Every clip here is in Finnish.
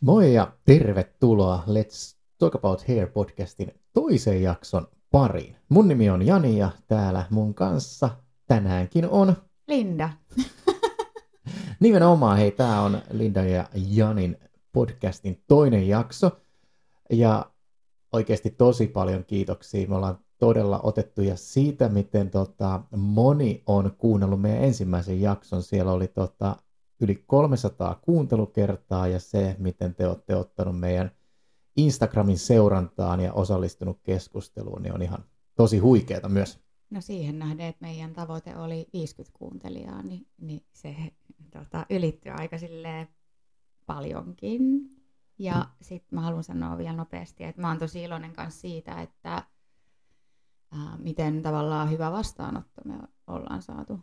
Moi ja tervetuloa Let's Talk About Hair podcastin toisen jakson pariin. Mun nimi on Jani ja täällä mun kanssa tänäänkin on Linda. nimenomaan, hei tää on Linda ja Janin podcastin toinen jakso. Ja oikeasti tosi paljon kiitoksia. Me ollaan todella otettuja siitä, miten tota, moni on kuunnellut meidän ensimmäisen jakson. Siellä oli tota, yli 300 kuuntelukertaa ja se, miten te olette ottanut meidän Instagramin seurantaan ja osallistunut keskusteluun, niin on ihan tosi huikeeta myös. No siihen nähden, että meidän tavoite oli 50 kuuntelijaa, niin, niin se tota, ylittyy aika silleen paljonkin. Ja mm. sitten mä haluan sanoa vielä nopeasti, että mä oon tosi iloinen kanssa siitä, että ää, miten tavallaan hyvä vastaanotto me ollaan saatu.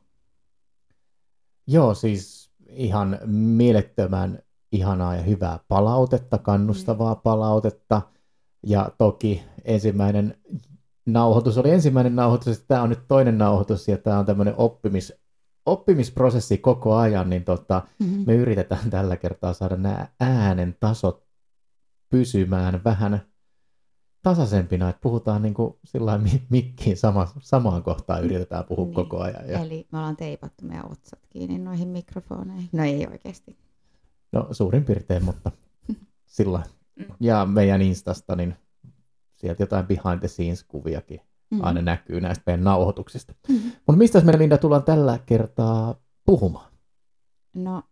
Joo, siis ihan mielettömän ihanaa ja hyvää palautetta, kannustavaa mm. palautetta. Ja toki ensimmäinen nauhoitus oli ensimmäinen nauhoitus, ja tämä on nyt toinen nauhoitus, ja tämä on tämmöinen oppimis, oppimisprosessi koko ajan, niin tota, mm-hmm. me yritetään tällä kertaa saada nämä äänen tasot pysymään vähän tasaisempina, että puhutaan niin kuin sillä mikkiin sama, samaan kohtaan yritetään puhua niin. koko ajan. Ja... Eli me ollaan teipattu meidän otsat kiinni noihin mikrofoneihin. No ei oikeasti. No suurin piirtein, mutta sillä mm. Ja meidän Instasta, niin sieltä jotain behind the scenes kuviakin mm. aina näkyy näistä meidän nauhoituksista. Mm. Mutta mistä me Linda tullaan tällä kertaa puhumaan? No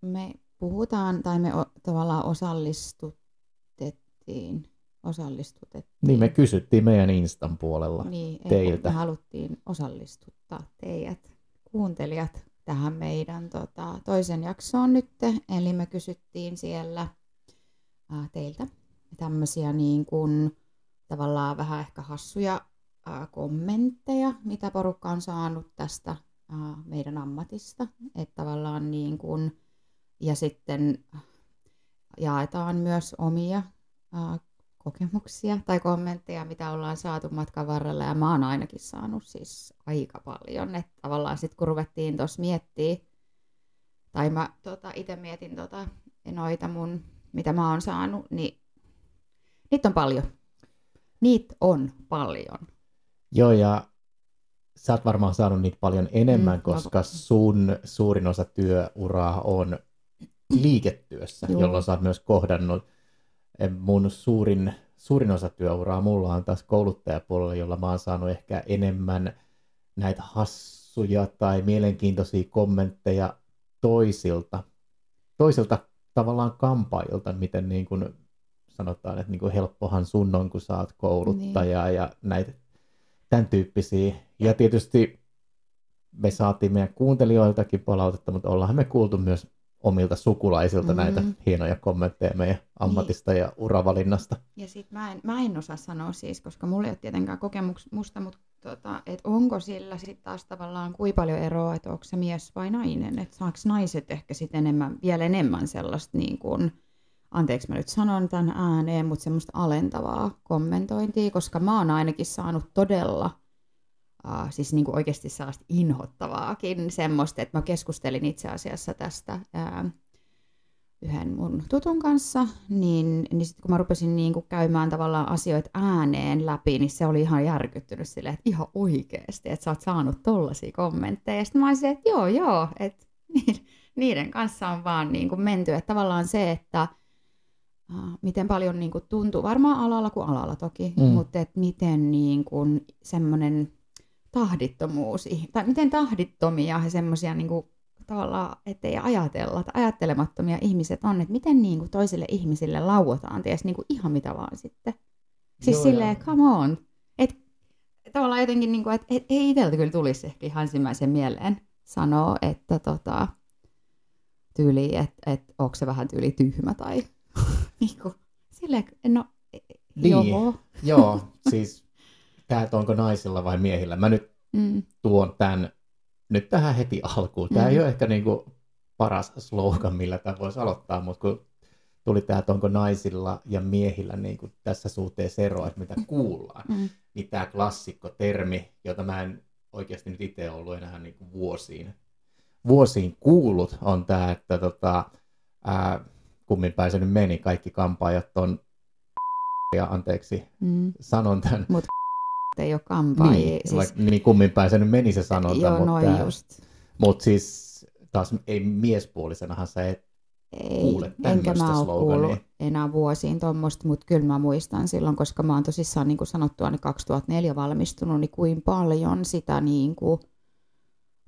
me puhutaan, tai me o- tavallaan osallistutettiin osallistutettiin. Niin, me kysyttiin meidän Instan puolella niin, teiltä. Me haluttiin osallistuttaa teidät, kuuntelijat, tähän meidän tota, toisen jaksoon nyt. Eli me kysyttiin siellä ää, teiltä tämmöisiä niin kuin, tavallaan vähän ehkä hassuja ää, kommentteja, mitä porukka on saanut tästä ää, meidän ammatista. Että tavallaan niin kuin, ja sitten jaetaan myös omia kokemuksia tai kommentteja, mitä ollaan saatu matkan varrella, ja mä oon ainakin saanut siis aika paljon, että tavallaan sitten kun ruvettiin tuossa miettiä, tai mä tota, itse mietin tota, noita mun, mitä mä oon saanut, niin niitä on paljon. Niitä on paljon. Joo, ja sä oot varmaan saanut niitä paljon enemmän, mm, koska sun suurin osa työuraa on liiketyössä, Joo. jolloin sä oot myös kohdannut mun suurin, suurin osa työuraa mulla on taas kouluttajapuolella, jolla mä oon saanut ehkä enemmän näitä hassuja tai mielenkiintoisia kommentteja toisilta, toisilta tavallaan kampaajilta, miten niin kuin sanotaan, että niin kuin helppohan sun on, kun saat kouluttaja niin. ja näitä tämän tyyppisiä. Ja tietysti me saatiin meidän kuuntelijoiltakin palautetta, mutta ollaan me kuultu myös omilta sukulaisilta mm. näitä hienoja kommentteja meidän ammatista niin. ja uravalinnasta. Ja sitten mä en, mä en osaa sanoa siis, koska mulla ei ole tietenkään kokemusta, mutta tota, että onko sillä sitten taas tavallaan kuin paljon eroa, että onko se mies vai nainen, että saako naiset ehkä sitten enemmän, vielä enemmän sellaista niin kuin, anteeksi mä nyt sanon tämän ääneen, mutta semmoista alentavaa kommentointia, koska mä oon ainakin saanut todella Uh, siis niin kuin oikeasti sellaista inhottavaakin semmoista, että mä keskustelin itse asiassa tästä uh, yhden mun tutun kanssa, niin, niin sitten kun mä rupesin niin kuin käymään tavallaan asioita ääneen läpi, niin se oli ihan järkyttynyt silleen, että ihan oikeasti, että sä oot saanut tollaisia kommentteja. Ja sitten mä olisin, että joo, joo, että niiden kanssa on vaan niin kuin menty, että tavallaan se, että uh, miten paljon niin kuin tuntuu, varmaan alalla kuin alalla toki, mm. mutta että miten niin kuin semmoinen tahdittomuus, tai miten tahdittomia ja semmoisia niin tavallaan, ettei ajatella, tai ajattelemattomia ihmiset on, että miten niin kuin toisille ihmisille lauotaan, ties niin kuin ihan mitä vaan sitten. Siis Joo, silleen, ja... come on. Et, tavallaan jotenkin, niin kuin, että et, ei itseltä kyllä tulisi ehkä ihan ensimmäisen mieleen sanoa, että tota, tyyli, että et, onko se vähän tyyli tyhmä tai niin kuin, silleen, no niin. joo. Joo, siis tämä, että onko naisilla vai miehillä. Mä nyt mm. tuon tämän nyt tähän heti alkuun. Tämä mm. ei ole ehkä niin kuin paras slogan, millä tämä voisi aloittaa, mutta kun tuli tämä, että onko naisilla ja miehillä niin kuin tässä suhteessa eroa, että mitä kuullaan, mm. niin tämä klassikko termi, jota mä en oikeasti nyt itse ollut enää niin kuin vuosiin vuosiin kuullut, on tämä, että tota, ää, kummin se nyt meni, kaikki kampaajat on ja anteeksi, mm. sanon tämän. Mut ei ole kampaajia. Niin, siis... niin kummin päin se nyt meni se sanonta. Joo, mutta, noin just. Mutta siis taas ei miespuolisenahan sä et ei, kuule enkä mä ole kuullut enää vuosiin tuommoista, mutta kyllä mä muistan silloin, koska mä oon tosissaan niin kuin sanottua niin 2004 valmistunut, niin kuin paljon sitä niin kuin,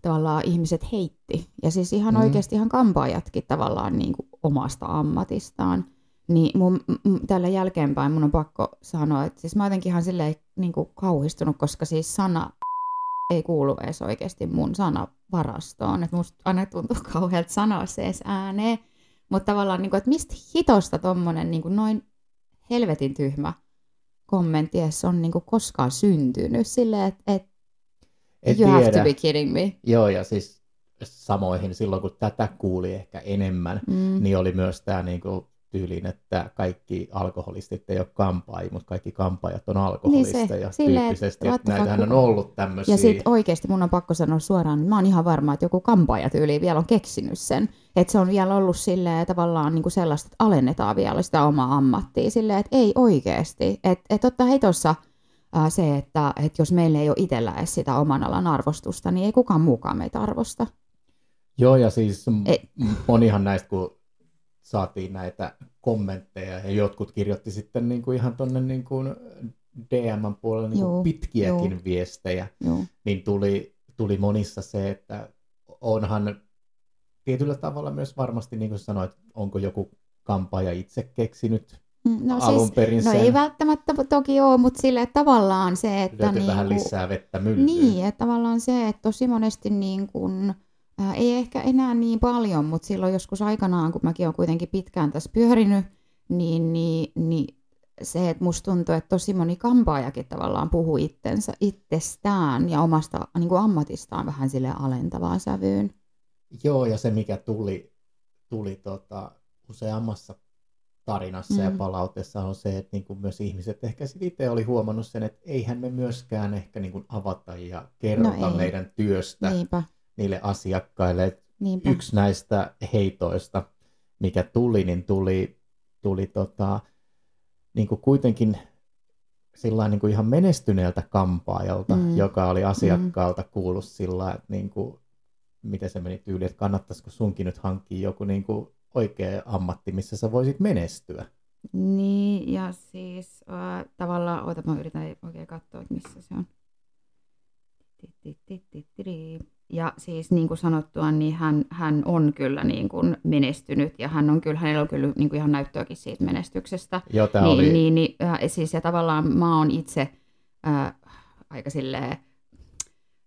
tavallaan ihmiset heitti. Ja siis ihan mm. oikeasti ihan kampaajatkin tavallaan niin kuin omasta ammatistaan. Niin mun, m- tällä jälkeenpäin mun on pakko sanoa, että siis mä jotenkin ihan silleen niin kuin kauhistunut, koska siis sana ei kuulu edes oikeasti mun sanavarastoon. Että musta aina tuntuu kauhealta sanoa se edes ääneen. Mutta tavallaan, niin kuin, että mistä hitosta tommonen niin kuin noin helvetin tyhmä kommentti edes on niin kuin koskaan syntynyt. Silleen, että et, you tiedä. have to be kidding me. Joo, ja siis samoihin silloin, kun tätä kuuli ehkä enemmän, mm. niin oli myös tämä niin kuin tyyliin, että kaikki alkoholistit ei ole kampai, mutta kaikki kampaajat on alkoholisteja niin se, silleen, tyyppisesti, että, näitähän on ollut tämmöisiä. Ja sitten oikeasti mun on pakko sanoa suoraan, että mä oon ihan varma, että joku kampaaja tyyli vielä on keksinyt sen, että se on vielä ollut silleen tavallaan niin kuin sellaista, että alennetaan vielä sitä omaa ammattia, silleen, että ei oikeasti, että et totta hei tuossa se, että, että jos meillä ei ole itsellä edes sitä oman alan arvostusta, niin ei kukaan muukaan meitä arvosta. Joo, ja siis ei. monihan näistä, kun saatiin näitä kommentteja ja jotkut kirjoitti sitten niin kuin ihan tuonne niin kuin DM puolelle niin kuin pitkiäkin joo. viestejä, joo. niin tuli, tuli monissa se, että onhan tietyllä tavalla myös varmasti, niin kuin sanoit, onko joku kampaaja itse keksinyt mm, no alun siis, perin no sen. ei välttämättä toki ole, mutta sille tavallaan se, että... Niin vähän lisää vettä myllyyn. Niin, että tavallaan se, että tosi monesti niin kuin, Ää, ei ehkä enää niin paljon, mutta silloin joskus aikanaan, kun mäkin olen kuitenkin pitkään tässä pyörinyt, niin, niin, niin se, että musta tuntuu, että tosi moni kampaajakin tavallaan puhuu itsensä, itsestään ja omasta niin kuin ammatistaan vähän sille alentavaan sävyyn. Joo, ja se mikä tuli, tuli tota, useammassa tarinassa mm. ja palautteessa on se, että niin kuin myös ihmiset ehkä itse oli huomannut sen, että eihän me myöskään ehkä niin kuin avata ja kerrota no meidän työstä. Niinpä niille asiakkaille. Niinpä. Yksi näistä heitoista, mikä tuli, niin tuli, tuli tota, niin kuin kuitenkin sillä niin kuin ihan menestyneeltä kampaajalta, mm. joka oli asiakkaalta mm. kuullut sillä että niin kuin, miten se meni tyyli, että kannattaisiko sunkin nyt hankkia joku niin kuin oikea ammatti, missä sä voisit menestyä. Niin, ja siis äh, tavallaan, oota mä yritän oikein katsoa, että missä se on. Ja siis niin kuin sanottua, niin hän, hän on kyllä niin kuin menestynyt ja hän on kyllä, hänellä on kyllä niin kuin ihan näyttöäkin siitä menestyksestä. Joo, niin, oli... niin, niin, äh, siis, ja tavallaan mä oon itse äh, aika silleen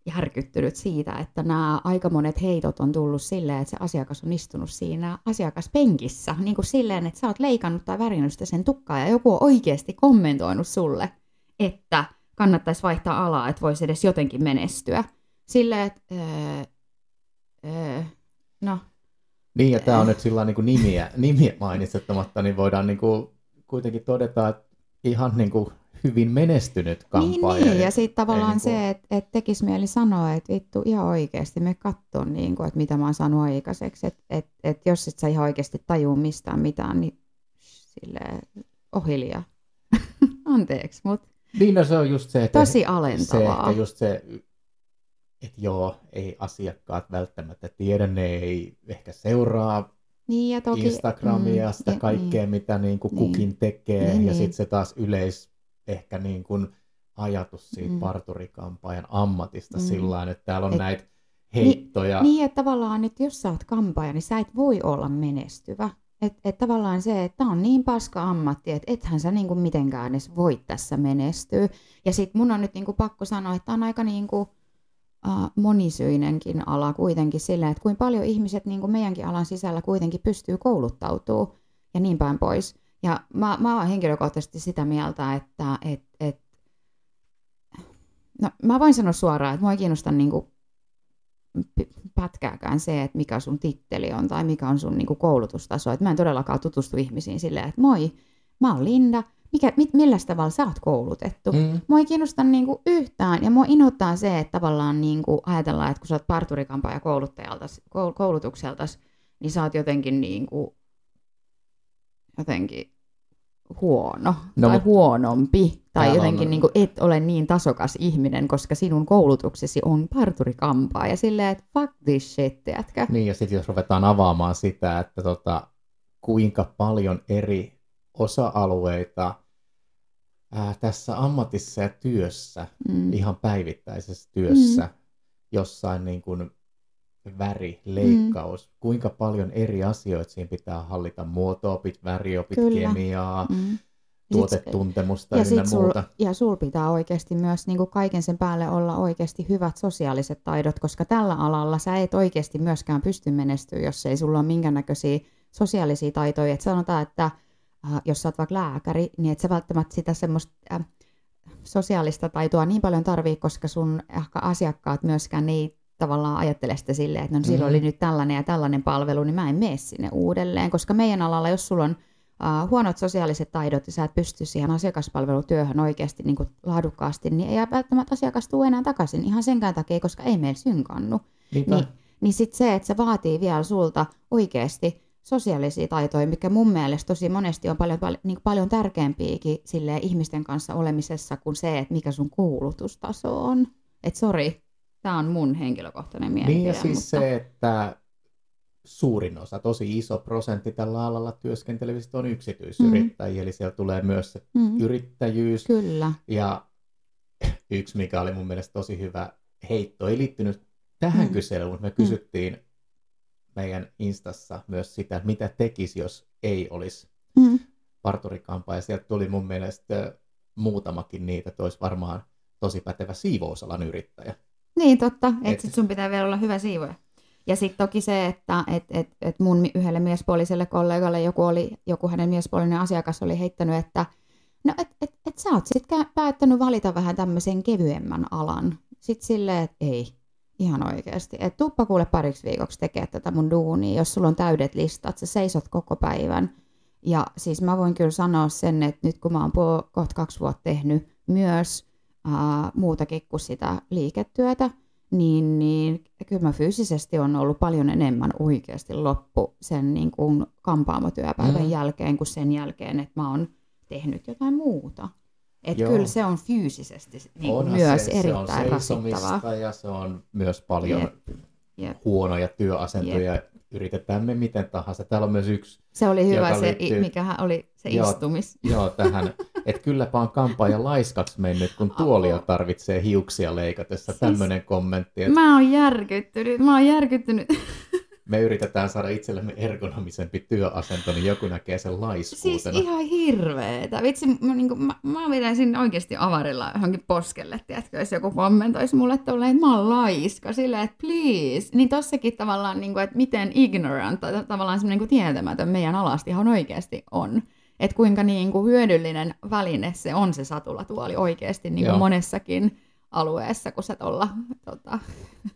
järkyttynyt siitä, että nämä aika monet heitot on tullut silleen, että se asiakas on istunut siinä asiakaspenkissä, niin kuin silleen, että sä oot leikannut tai värinyt sitä sen tukkaa ja joku on oikeasti kommentoinut sulle, että kannattaisi vaihtaa alaa, että voisi edes jotenkin menestyä. Silleen, että öö, öö, no. Niin, ja tämä on nyt sillä niin kuin nimiä, nimiä mainitsettamatta, niin voidaan niin kuin kuitenkin todeta, että ihan niin kuin hyvin menestynyt kampaaja. Niin, niin. ja sitten tavallaan niin kuin... se, että et tekisi mieli sanoa, että vittu ihan oikeasti me katsoa, niin kuin, että mitä mä oon saanut aikaiseksi. Että et, et jos et sä ihan oikeasti tajuu mistään mitään, niin sille ohilia. Anteeksi, mutta... Niin, no se on just se, että... Tosi alentavaa. Se ehkä just se että joo, ei asiakkaat välttämättä tiedä, ne ei ehkä seuraa niin, ja toki, Instagramia, mm, sitä ja, kaikkea, niin, mitä niin kuin niin, kukin tekee, niin, ja niin. sitten se taas yleis ehkä niin kuin ajatus siitä mm. parturikampaajan ammatista mm. sillä että täällä on et, näitä heittoja. Niin, niin, että tavallaan, että jos sä oot kampaaja, niin sä et voi olla menestyvä. Että et tavallaan se, että on niin paska ammatti, että ethän sä niinku mitenkään edes voi tässä menestyä. Ja sitten mun on nyt niinku pakko sanoa, että on aika niinku, monisyinenkin ala kuitenkin sillä, että kuinka paljon ihmiset niin kuin meidänkin alan sisällä kuitenkin pystyy kouluttautumaan ja niin päin pois. Ja mä, mä oon henkilökohtaisesti sitä mieltä, että et, et, no, mä voin sanoa suoraan, että mua ei kiinnosta niin kuin pätkääkään se, että mikä sun titteli on tai mikä on sun niin kuin koulutustaso. Että mä en todellakaan tutustu ihmisiin silleen, että moi, mä oon Linda, mikä, mit, millä tavalla sä oot koulutettu. Mm. Mua ei kiinnosta niinku yhtään, ja mua inhottaa se, että tavallaan niinku ajatellaan, että kun sä oot parturikampa ja kouluttajalta, koulutukselta, niin sä oot jotenkin niinku, jotenkin huono no, tai huonompi tai jotenkin on... niin kuin, et ole niin tasokas ihminen, koska sinun koulutuksesi on parturikampaa ja silleen, että fuck this shit, jätkä. Niin ja sitten jos ruvetaan avaamaan sitä, että tota, kuinka paljon eri osa-alueita ää, tässä ammatissa ja työssä, mm. ihan päivittäisessä työssä, mm. jossain niin kuin väri, leikkaus, mm. kuinka paljon eri asioita siinä pitää hallita, muotoopit, väriopit, Kyllä. kemiaa, mm. tuotetuntemusta ja muuta. Sul, ja sul pitää oikeasti myös niin kuin kaiken sen päälle olla oikeasti hyvät sosiaaliset taidot, koska tällä alalla sä et oikeasti myöskään pysty menestyä, jos ei sulla ole minkäännäköisiä sosiaalisia taitoja. Et sanotaan, että äh, jos sä oot vaikka lääkäri, niin et sä välttämättä sitä semmoista äh, sosiaalista taitoa niin paljon tarvii, koska sun ehkä asiakkaat myöskään ei tavallaan ajattele sitä silleen, että no mm. silloin oli nyt tällainen ja tällainen palvelu, niin mä en mene sinne uudelleen, koska meidän alalla, jos sulla on uh, huonot sosiaaliset taidot ja sä et pysty siihen asiakaspalvelutyöhön oikeasti niin kuin laadukkaasti, niin ei välttämättä asiakas tule enää takaisin ihan senkään takia, koska ei meillä synkannu. Niin, niin sitten se, että se vaatii vielä sulta oikeasti sosiaalisia taitoja, mikä mun mielestä tosi monesti on paljon, paljon, niin paljon tärkeämpiäkin ihmisten kanssa olemisessa kuin se, että mikä sun kuulutustaso on. Että sori, Tämä on mun henkilökohtainen mielipide. Niin ja siis mutta... se, että suurin osa, tosi iso prosentti tällä alalla työskentelevistä on yksityisyrittäjiä, mm. eli siellä tulee myös se mm. yrittäjyys. Kyllä. Ja yksi, mikä oli mun mielestä tosi hyvä heitto, ei liittynyt tähän mm. kyselyyn, mutta me kysyttiin meidän Instassa myös sitä, mitä tekisi, jos ei olisi mm. parturikampaa, ja sieltä tuli mun mielestä muutamakin niitä, että olisi varmaan tosi pätevä siivousalan yrittäjä. Niin, totta. Että et sit sun pitää vielä olla hyvä siivoja. Ja sitten toki se, että et, et, et mun yhdelle miespuoliselle kollegalle joku, oli, joku hänen miespuolinen asiakas oli heittänyt, että no et, et, et sä oot sitten päättänyt valita vähän tämmöisen kevyemmän alan. Sitten silleen, että ei, ihan oikeasti. Että tuppa kuule pariksi viikoksi tekee tätä mun duunia, jos sulla on täydet listat, sä seisot koko päivän. Ja siis mä voin kyllä sanoa sen, että nyt kun mä oon kohta kaksi vuotta tehnyt myös ää, muutakin kuin sitä liiketyötä, niin, niin kyllä mä fyysisesti on ollut paljon enemmän oikeasti loppu sen niin kuin kampaamotyöpäivän mm. jälkeen kuin sen jälkeen, että mä oon tehnyt jotain muuta. Että kyllä se on fyysisesti niin kuin myös se, erittäin se on rasittavaa. ja se on myös paljon Jep. Jep. huonoja työasentoja. Jep. Yritetään me miten tahansa. Täällä on myös yksi, Se oli hyvä se, liittyy... mikä oli se joo, istumis. Joo, tähän. Että kylläpä on kampaaja laiskaksi mennyt, kun tuolia tarvitsee hiuksia leikatessa. Siis, Tämmöinen kommentti. Että... Mä oon järkyttynyt. Mä oon järkyttynyt. me yritetään saada itsellemme ergonomisempi työasento, niin joku näkee sen laiskuutena. Siis ihan hirveetä. Vitsi, mä, niin kuin, mä, mä sinne oikeasti avarilla johonkin poskelle, tiedätkö, jos joku kommentoisi mulle tolleen, että mä oon laiska, silleen, että please. Niin tossakin tavallaan, niin kuin, että miten ignorant, tavallaan semmoinen niin tietämätön meidän alasti ihan oikeasti on. Että kuinka niin kuin hyödyllinen väline se on se satulatuoli oikeasti niin kuin monessakin alueessa, kun sä tuolla... Tota...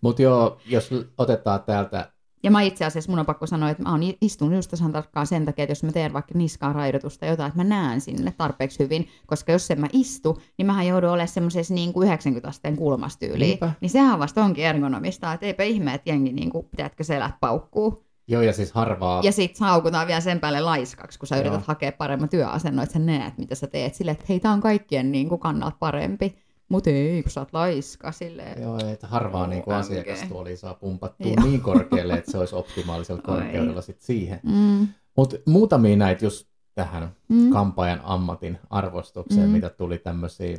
Mutta joo, jos otetaan täältä ja mä itse asiassa, mun on pakko sanoa, että mä oon istunut just tasan tarkkaan sen takia, että jos mä teen vaikka niskaan raidotusta jotain, että mä näen sinne tarpeeksi hyvin, koska jos en mä istu, niin mähän joudun olemaan semmoisessa niin kuin 90 asteen kulmastyyliin. Niin sehän vasta onkin ergonomista, että eipä ihme, että jengi niin kuin, pitääkö selät paukkuu. Joo, ja siis harvaa. Ja sit haukutaan vielä sen päälle laiskaksi, kun sä Joo. yrität hakea paremman työasennon, että sä näet, mitä sä teet. Sille, että hei, tää on kaikkien niin kuin kannalta parempi. Mutta ei, kun sä oot laiska silleen. Joo, että harvaa niin kuin asiakastuoli saa pumpattua niin korkealle, että se olisi optimaalisella korkeudella sit siihen. Mm. Mutta muutamia näitä just tähän mm. kampaajan ammatin arvostukseen, mm. mitä tuli tämmöisiä,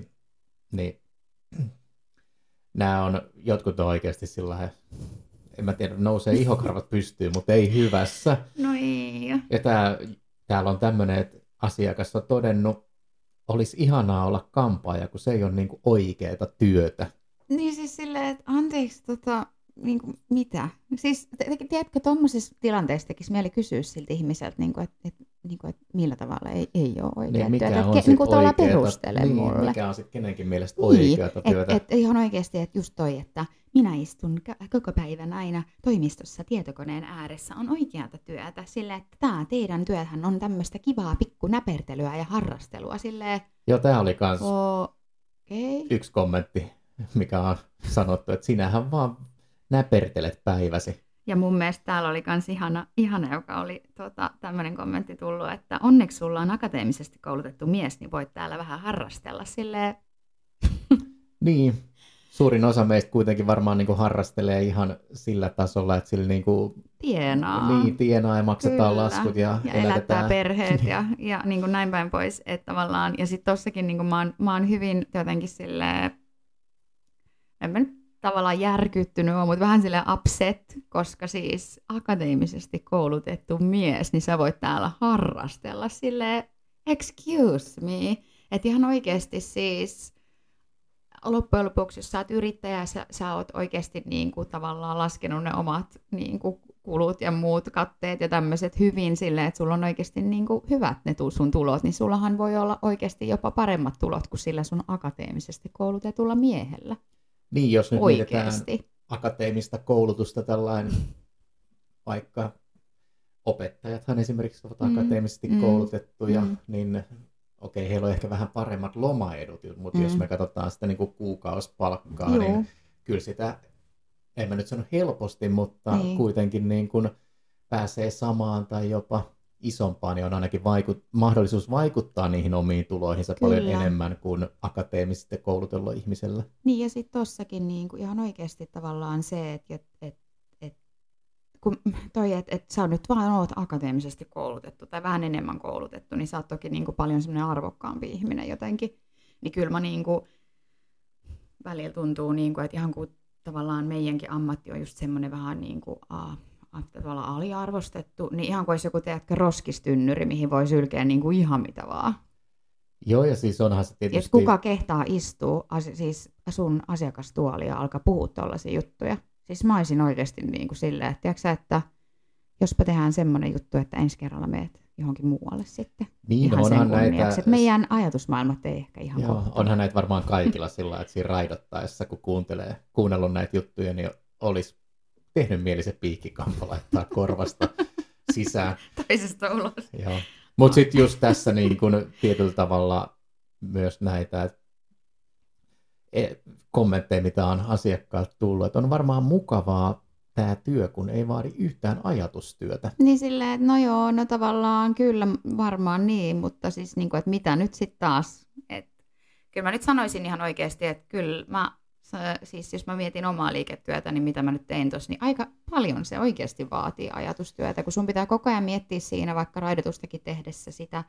niin nämä on, jotkut on oikeasti sillä en mä tiedä, nousee ihokarvat pystyyn, mutta ei hyvässä. No ei. Ja tää, täällä on tämmöinen, että asiakas on todennut, olisi ihanaa olla kampaaja, kun se ei ole niin kuin työtä. Niin siis silleen, että anteeksi, tota, niin kuin, mitä? Siis tiedätkö, tuommoisessa tilanteessa tekisi mieli kysyä siltä ihmiseltä, niin kuin, että, että, niin kuin, että millä tavalla ei, ei ole oikeaa niin, mikä työtä. On että, niin kuin oikeata, perustele niin, mulle. Mikä on sitten kenenkin mielestä oikeaa niin, työtä. Että et, ihan oikeasti, että just toi, että minä istun koko päivän aina toimistossa tietokoneen ääressä, on oikeata työtä, sillä että tämä teidän työhän on tämmöistä kivaa pikkunäpertelyä ja harrastelua, silleen... Joo, tämä oli kans okay. yksi kommentti, mikä on sanottu, että sinähän vaan näpertelet päiväsi. Ja mun mielestä täällä oli myös ihana, ihana joka oli tota, tämmöinen kommentti tullut, että onneksi sulla on akateemisesti koulutettu mies, niin voit täällä vähän harrastella silleen. niin, suurin osa meistä kuitenkin varmaan niin kuin harrastelee ihan sillä tasolla, että sillä niin kuin, tienaa. Niin, tienaa ja maksetaan Kyllä. laskut ja, ja elättää perheet ja, ja niin kuin näin päin pois. Että tavallaan, ja sitten tossakin niin kuin mä, oon, mä oon hyvin jotenkin silleen, en mä nyt tavallaan järkyttynyt ole, mutta vähän sille upset, koska siis akateemisesti koulutettu mies, niin sä voit täällä harrastella sille excuse me, että ihan oikeasti siis loppujen lopuksi, jos sä oot yrittäjä, sä, sä oot oikeasti niin kuin, tavallaan laskenut ne omat niin kuin, kulut ja muut katteet ja tämmöiset hyvin silleen, että sulla on oikeasti niin kuin, hyvät ne sun tulot, niin sullahan voi olla oikeasti jopa paremmat tulot kuin sillä sun akateemisesti koulutetulla miehellä. Niin, jos nyt Oikeasti. mietitään akateemista koulutusta tällainen, vaikka opettajathan esimerkiksi ovat mm, akateemisesti mm, koulutettuja, mm. niin okei, okay, heillä on ehkä vähän paremmat lomaedut, mutta mm. jos me katsotaan sitä niin kuin kuukausipalkkaa, niin Joo. niin kyllä sitä, en mä nyt sano helposti, mutta niin. kuitenkin niin kuin pääsee samaan tai jopa isompaan, niin on ainakin vaikut- mahdollisuus vaikuttaa niihin omiin tuloihinsa Kyllä. paljon enemmän kuin akateemisesti koulutellut ihmisellä. Niin ja sitten tossakin niin kuin ihan oikeasti tavallaan se, että et, et, et, kun toi, että et sä nyt vaan oot akateemisesti koulutettu tai vähän enemmän koulutettu, niin sä oot toki niin kuin paljon semmoinen arvokkaampi ihminen jotenkin. Niin kyllä mä niin kuin, välillä tuntuu, niin kuin, että ihan kuin tavallaan meidänkin ammatti on just semmoinen vähän niin kuin, aa, tavallaan aliarvostettu, niin ihan kuin olisi joku, teetkö, roskistynnyri, mihin voi sylkeä niin kuin ihan mitä vaan. Joo, ja siis onhan se tietysti... Et kuka kehtaa istua as- siis sun asiakastuoli ja alkaa puhua tuollaisia juttuja. Siis mä olisin oikeasti niin kuin silleen, että, tiiäksä, että jospa tehdään semmoinen juttu, että ensi kerralla meet johonkin muualle sitten. Niin, ihan onhan näitä... Että meidän ajatusmaailmat ei ehkä ihan Joo, onhan näitä varmaan kaikilla sillä että siinä raidottaessa, kun kuuntelee, kuunnellut näitä juttuja, niin olisi tehnyt mieli se piikkikamppa laittaa korvasta sisään. Toisesta ulos. Joo. Mutta sitten just tässä niin kun tietyllä tavalla myös näitä e, kommentteja, mitä on asiakkailta tullut, että on varmaan mukavaa tämä työ, kun ei vaadi yhtään ajatustyötä. Niin silleen, että no joo, no tavallaan kyllä varmaan niin, mutta siis niin kuin, että mitä nyt sitten taas, että kyllä mä nyt sanoisin ihan oikeasti, että kyllä mä siis jos mä mietin omaa liiketyötä, niin mitä mä nyt tein tuossa, niin aika paljon se oikeasti vaatii ajatustyötä, kun sun pitää koko ajan miettiä siinä vaikka raidotustakin tehdessä sitä,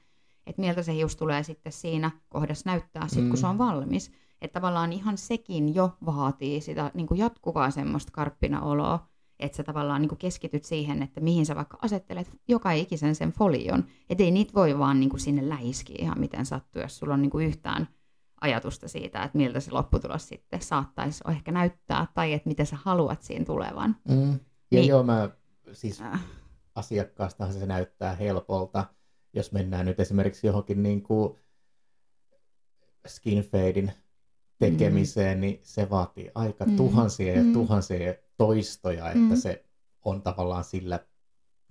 että miltä se hius tulee sitten siinä kohdassa näyttää, sit, mm. kun se on valmis. Että tavallaan ihan sekin jo vaatii sitä niin kuin jatkuvaa semmoista karppina oloa, että sä tavallaan niin kuin keskityt siihen, että mihin sä vaikka asettelet joka ikisen sen folion. Että ei niitä voi vaan niin kuin sinne läiskiä ihan miten sattuu, jos sulla on niin kuin yhtään ajatusta siitä, että miltä se lopputulos sitten saattaisi ehkä näyttää, tai että mitä sä haluat siinä tulevan. Mm. Ja niin, joo, mä siis äh. asiakkaastahan se näyttää helpolta, jos mennään nyt esimerkiksi johonkin niin kuin skin fadein tekemiseen, mm. niin se vaatii aika mm. tuhansia ja mm. tuhansia toistoja, että mm. se on tavallaan sillä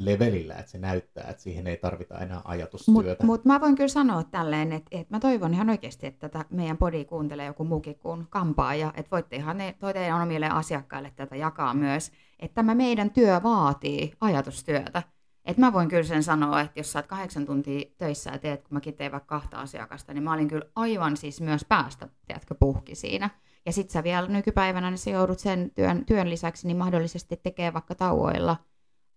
levelillä, että se näyttää, että siihen ei tarvita enää ajatustyötä. Mutta mut mä voin kyllä sanoa tälleen, että, että mä toivon ihan oikeasti, että tätä meidän podi kuuntelee joku muukin kuin kampaaja, että voitte ihan ne, teidän omille asiakkaille tätä jakaa myös, että tämä meidän työ vaatii ajatustyötä. Et mä voin kyllä sen sanoa, että jos sä oot kahdeksan tuntia töissä ja teet, kun mäkin tein vaikka kahta asiakasta, niin mä olin kyllä aivan siis myös päästä, tiedätkö, puhki siinä. Ja sit sä vielä nykypäivänä, niin sä joudut sen työn, työn lisäksi niin mahdollisesti tekemään vaikka tauoilla –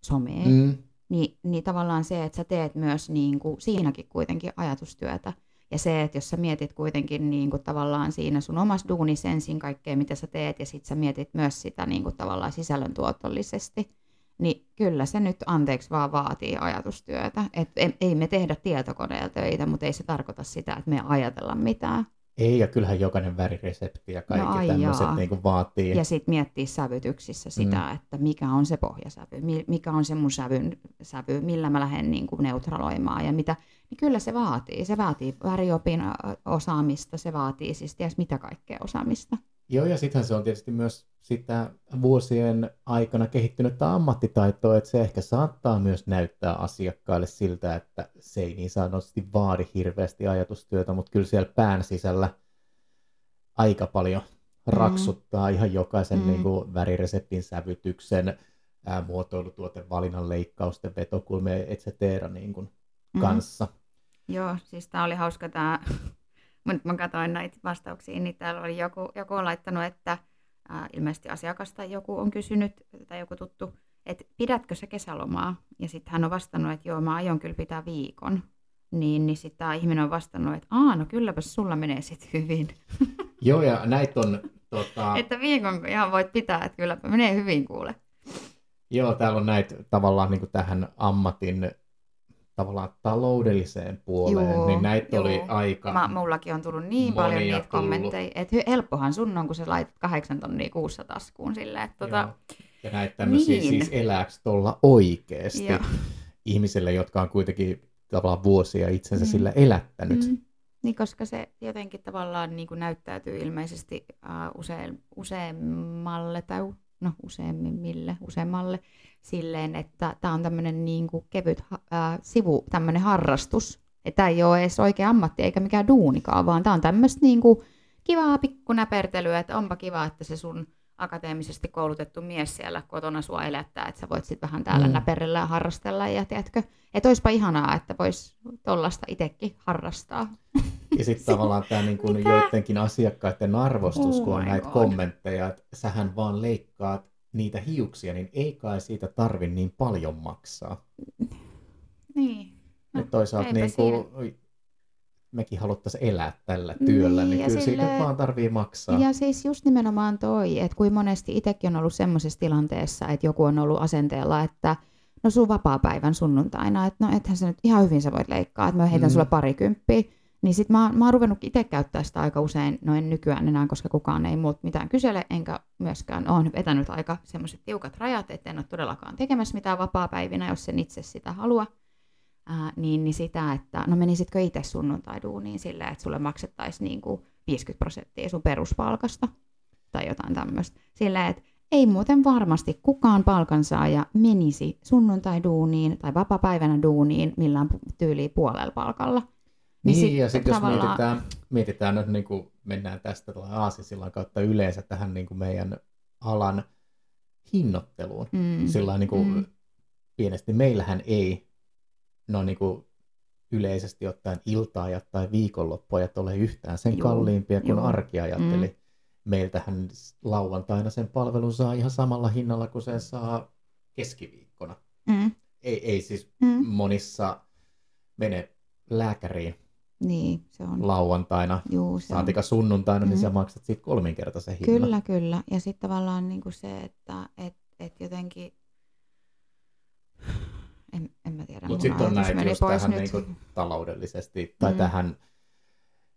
someen, mm. niin, niin tavallaan se, että sä teet myös niin kuin, siinäkin kuitenkin ajatustyötä. Ja se, että jos sä mietit kuitenkin niin kuin, tavallaan siinä sun omassa duunissa ensin kaikkea, mitä sä teet, ja sitten sä mietit myös sitä niin kuin, tavallaan sisällöntuotollisesti, niin kyllä se nyt anteeksi vaan vaatii ajatustyötä. Et ei me tehdä tietokoneella töitä, mutta ei se tarkoita sitä, että me ajatella mitään. Ei, ja kyllähän jokainen väriresepti ja kaikki no, tämmöiset niin vaatii. Ja sitten miettiä sävytyksissä sitä, mm. että mikä on se pohjasävy, mikä on se mun sävyn, sävy, millä mä lähden niin kuin neutraloimaan ja mitä. Niin kyllä se vaatii. Se vaatii väriopin osaamista, se vaatii siis ties mitä kaikkea osaamista. Joo, ja sittenhän se on tietysti myös sitä vuosien aikana kehittynyttä ammattitaitoa, että se ehkä saattaa myös näyttää asiakkaille siltä, että se ei niin sanotusti vaadi hirveästi ajatustyötä, mutta kyllä siellä pään sisällä aika paljon mm. raksuttaa mm. ihan jokaisen mm. niin kuin, värireseptin sävytyksen, ää, muotoilutuotevalinnan leikkausten, vetokulmien, et cetera, niin kuin, mm. kanssa. Joo, siis tämä oli hauska tämä, mutta mä katsoin näitä vastauksia, niin täällä oli joku, joku on laittanut, että ää, ilmeisesti asiakas tai joku on kysynyt, tai joku tuttu, että pidätkö sä kesälomaa? Ja sitten hän on vastannut, että joo, mä aion kyllä pitää viikon. Niin, niin sitten tämä ihminen on vastannut, että aa, no kylläpäs sulla menee sitten hyvin. Joo, ja näitä on... Tota... että viikon ihan voit pitää, että kylläpä menee hyvin kuule. Joo, täällä on näitä tavallaan niin tähän ammatin tavallaan taloudelliseen puoleen, joo, niin näitä joo. oli aika Mä, Mullakin on tullut niin paljon niitä tullut. kommentteja, että helppohan sun on, kun sä laitat kahdeksan tonnia kuussa taskuun silleen, että tota... Ja näitä tämmöisiä niin. siis elääks tuolla oikeasti joo. ihmisille, jotka on kuitenkin tavallaan vuosia itsensä mm. sillä elättänyt. Mm. Niin, koska se jotenkin tavallaan niin kuin näyttäytyy ilmeisesti uh, usein, useammalle tai no useimmille, useammalle silleen, että tämä on tämmöinen niin kuin kevyt uh, sivu, tämmöinen harrastus. Tämä ei ole edes oikea ammatti eikä mikään duunikaan, vaan tämä on tämmöistä niin kuin kivaa pikkunäpertelyä, että onpa kiva, että se sun akateemisesti koulutettu mies siellä kotona sua elättää, että sä voit sitten vähän täällä mm. näperillä ja harrastella ja tiedätkö, että olisipa ihanaa, että vois tollasta itsekin harrastaa. Ja sitten tavallaan tämä niin kuin joidenkin asiakkaiden arvostus, oh kun on näitä God. kommentteja, että sähän vaan leikkaat niitä hiuksia, niin ei kai siitä tarvi niin paljon maksaa. Niin. No, toisaalta niin kuin, mekin haluttaisiin elää tällä työllä, niin, niin kyllä sille... siitä vaan tarvii maksaa. Ja siis just nimenomaan toi, että kuin monesti itsekin on ollut semmoisessa tilanteessa, että joku on ollut asenteella, että no sun vapaa-päivän sunnuntaina, että no ethän sä nyt ihan hyvin sä voit leikkaa, että mä heitän mm. sulle parikymppiä. Niin sit mä, mä oon ruvennut itse käyttää sitä aika usein, no en nykyään enää, koska kukaan ei muut mitään kysele, enkä myöskään ole vetänyt aika semmoiset tiukat rajat, että en ole todellakaan tekemässä mitään vapaa-päivinä, jos en itse sitä halua ää, niin, niin sitä, että no menisitkö itse sunnuntai-duuniin silleen, että sulle maksettaisiin niin kuin 50 prosenttia sun peruspalkasta tai jotain tämmöistä. Silleen, että ei muuten varmasti kukaan palkansaaja menisi sunnuntai-duuniin tai vapapäivänä duuniin millään tyyliin puolella palkalla. Niin, niin ja sitten jos tavallaan... mietitään, mietitään nyt niin kuin mennään tästä aasisillan kautta yleensä tähän niin kuin meidän alan hinnoitteluun. Mm. Sillä niin kuin mm. pienesti meillähän ei no niin kuin yleisesti ottaen iltaajat tai viikonloppuajat ole yhtään sen Juu, kalliimpia kuin Juu. arkiajat. Mm. Eli meiltähän lauantaina sen palvelun saa ihan samalla hinnalla kuin sen saa keskiviikkona. Mm. Ei, ei siis mm. monissa mene lääkäriin niin, se on. lauantaina, Juu, se saatika on. sunnuntaina, mm. niin sä mm. maksat siitä kolminkertaisen hinnan. Kyllä, kyllä. Ja sitten tavallaan niin kuin se, että et, et jotenkin en, en mä tiedä. Mutta sitten on näitä just tähän niinku taloudellisesti, tai mm. tähän,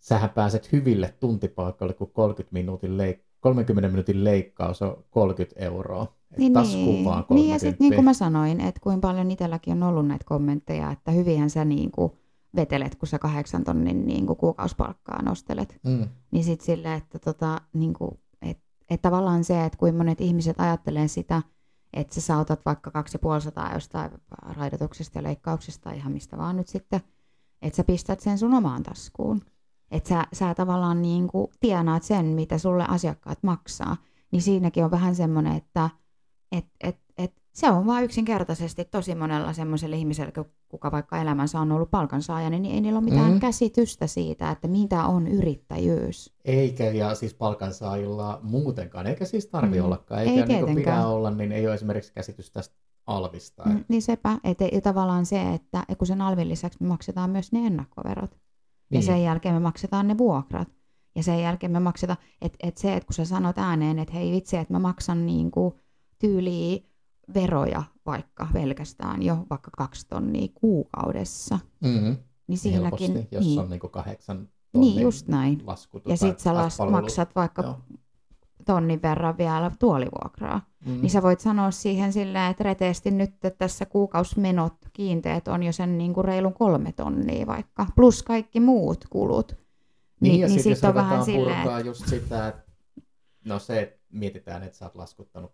sähän pääset hyville tuntipaikalle, kun 30 minuutin leik- 30 minuutin leikkaus on 30 euroa. Niin, niin. vaan 30. Niin ja sitten niin kuin mä sanoin, että kuinka paljon itselläkin on ollut näitä kommentteja, että hyvinhän sä niin kuin vetelet, kun sä kahdeksan tonnin niin kuin kuukausipalkkaa nostelet. Mm. Niin sitten silleen, että tota, niin kuin, et, et tavallaan se, että kuinka monet ihmiset ajattelee sitä, että sä saatat vaikka 2500 jostain raidatuksesta ja leikkauksesta ihan mistä vaan nyt sitten, että sä pistät sen sun omaan taskuun. Että sä, sä tavallaan niin kuin tienaat sen, mitä sulle asiakkaat maksaa. Niin siinäkin on vähän semmoinen, että et, et, et se on vaan yksinkertaisesti tosi monella semmoisella ihmisellä, kuka vaikka elämänsä on ollut palkansaaja, niin ei niillä ole mitään mm. käsitystä siitä, että mitä on yrittäjyys. Eikä, ja siis palkansaajilla muutenkaan, eikä siis tarvi mm. ollakaan, eikä ei niin pitää olla, niin ei ole esimerkiksi käsitys tästä alvista. Mm, niin sepä, että tavallaan se, että kun sen alvin lisäksi me maksetaan myös ne ennakkoverot, niin. ja sen jälkeen me maksetaan ne vuokrat, ja sen jälkeen me maksetaan, että et se, että kun sä sanot ääneen, että hei vitsi, että mä maksan niin kuin tyyliin veroja vaikka pelkästään jo vaikka kaksi tonnia kuukaudessa. Mm-hmm. Niin siinäkin, Helposti, jos niin, on niin kuin kahdeksan niin, just näin. Ja sit sä las, maksat vaikka Joo. tonnin verran vielä tuolivuokraa. Mm-hmm. Niin sä voit sanoa siihen silleen, että reteesti nyt että tässä kuukausmenot, kiinteet on jo sen niin kuin reilun kolme tonnia vaikka, plus kaikki muut kulut. Niin, niin ja niin sitten sit on vähän silleen, että... just sitä, että No se, että mietitään, että sä oot laskuttanut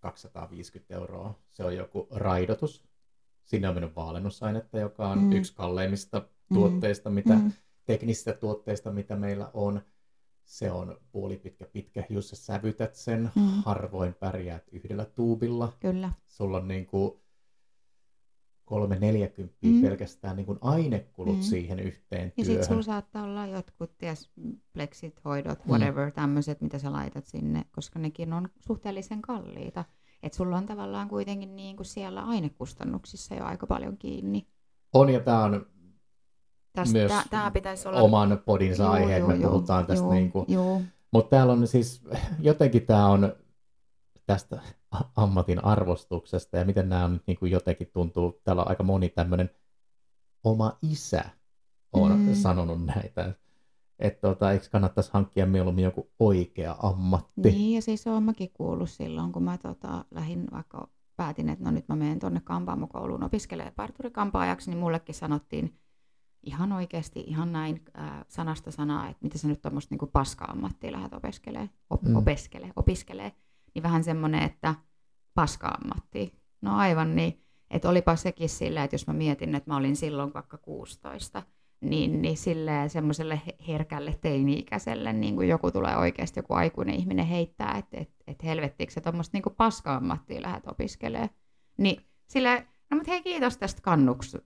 250 euroa. Se on joku raidotus. Sinne on mennyt vaalenusainetta, joka on mm. yksi kalleimmista mm. tuotteista, mitä, mm. teknisistä tuotteista, mitä meillä on. Se on puolipitkä pitkä jos sä sävytät sen. Mm. Harvoin pärjäät yhdellä tuubilla. Kyllä. Sulla on niin kuin kolme neljäkymppiä mm. pelkästään niin kuin ainekulut mm. siihen yhteen ja työhön. Ja sitten sulla saattaa olla jotkut ties, plexit, hoidot, whatever, mm. tämmöiset, mitä sä laitat sinne, koska nekin on suhteellisen kalliita. Että sulla on tavallaan kuitenkin niin kuin siellä ainekustannuksissa jo aika paljon kiinni. On, ja tämä on tästä, myös tää, tää pitäisi olla... oman podinsa joo, aihe, joo, me joo, puhutaan tästä. Joo, niin kuin... Mutta täällä on siis, jotenkin tämä on tästä ammatin arvostuksesta ja miten nämä on, niin kuin jotenkin tuntuu, täällä on aika moni tämmöinen oma isä on mm. sanonut näitä, että tota, eikö kannattaisi hankkia mieluummin joku oikea ammatti. Niin, ja siis on mäkin kuullut silloin, kun mä tota, lähdin vaikka päätin, että no nyt mä menen tuonne kampaamokouluun opiskelemaan parturikampaajaksi, niin mullekin sanottiin ihan oikeasti, ihan näin äh, sanasta sanaa, että mitä sä nyt tuommoista niin paska-ammattia lähdet opiskelemaan, op, mm. opiskele, opiskelee niin vähän semmoinen, että paska-ammatti. No aivan niin, että olipa sekin sillä, että jos mä mietin, että mä olin silloin vaikka 16, niin, niin silleen semmoiselle herkälle teini-ikäiselle niin kuin joku tulee oikeasti, joku aikuinen ihminen heittää, että et, et helvettiinkö se tuommoista niin paska-ammattia lähdet opiskelemaan. Niin sille no mutta hei kiitos tästä